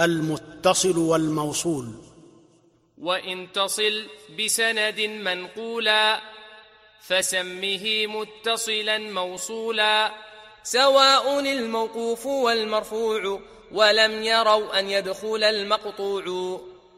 المتصل والموصول. وإن تصل بسند منقولا فسمه متصلا موصولا سواء الموقوف والمرفوع ولم يروا أن يدخل المقطوع.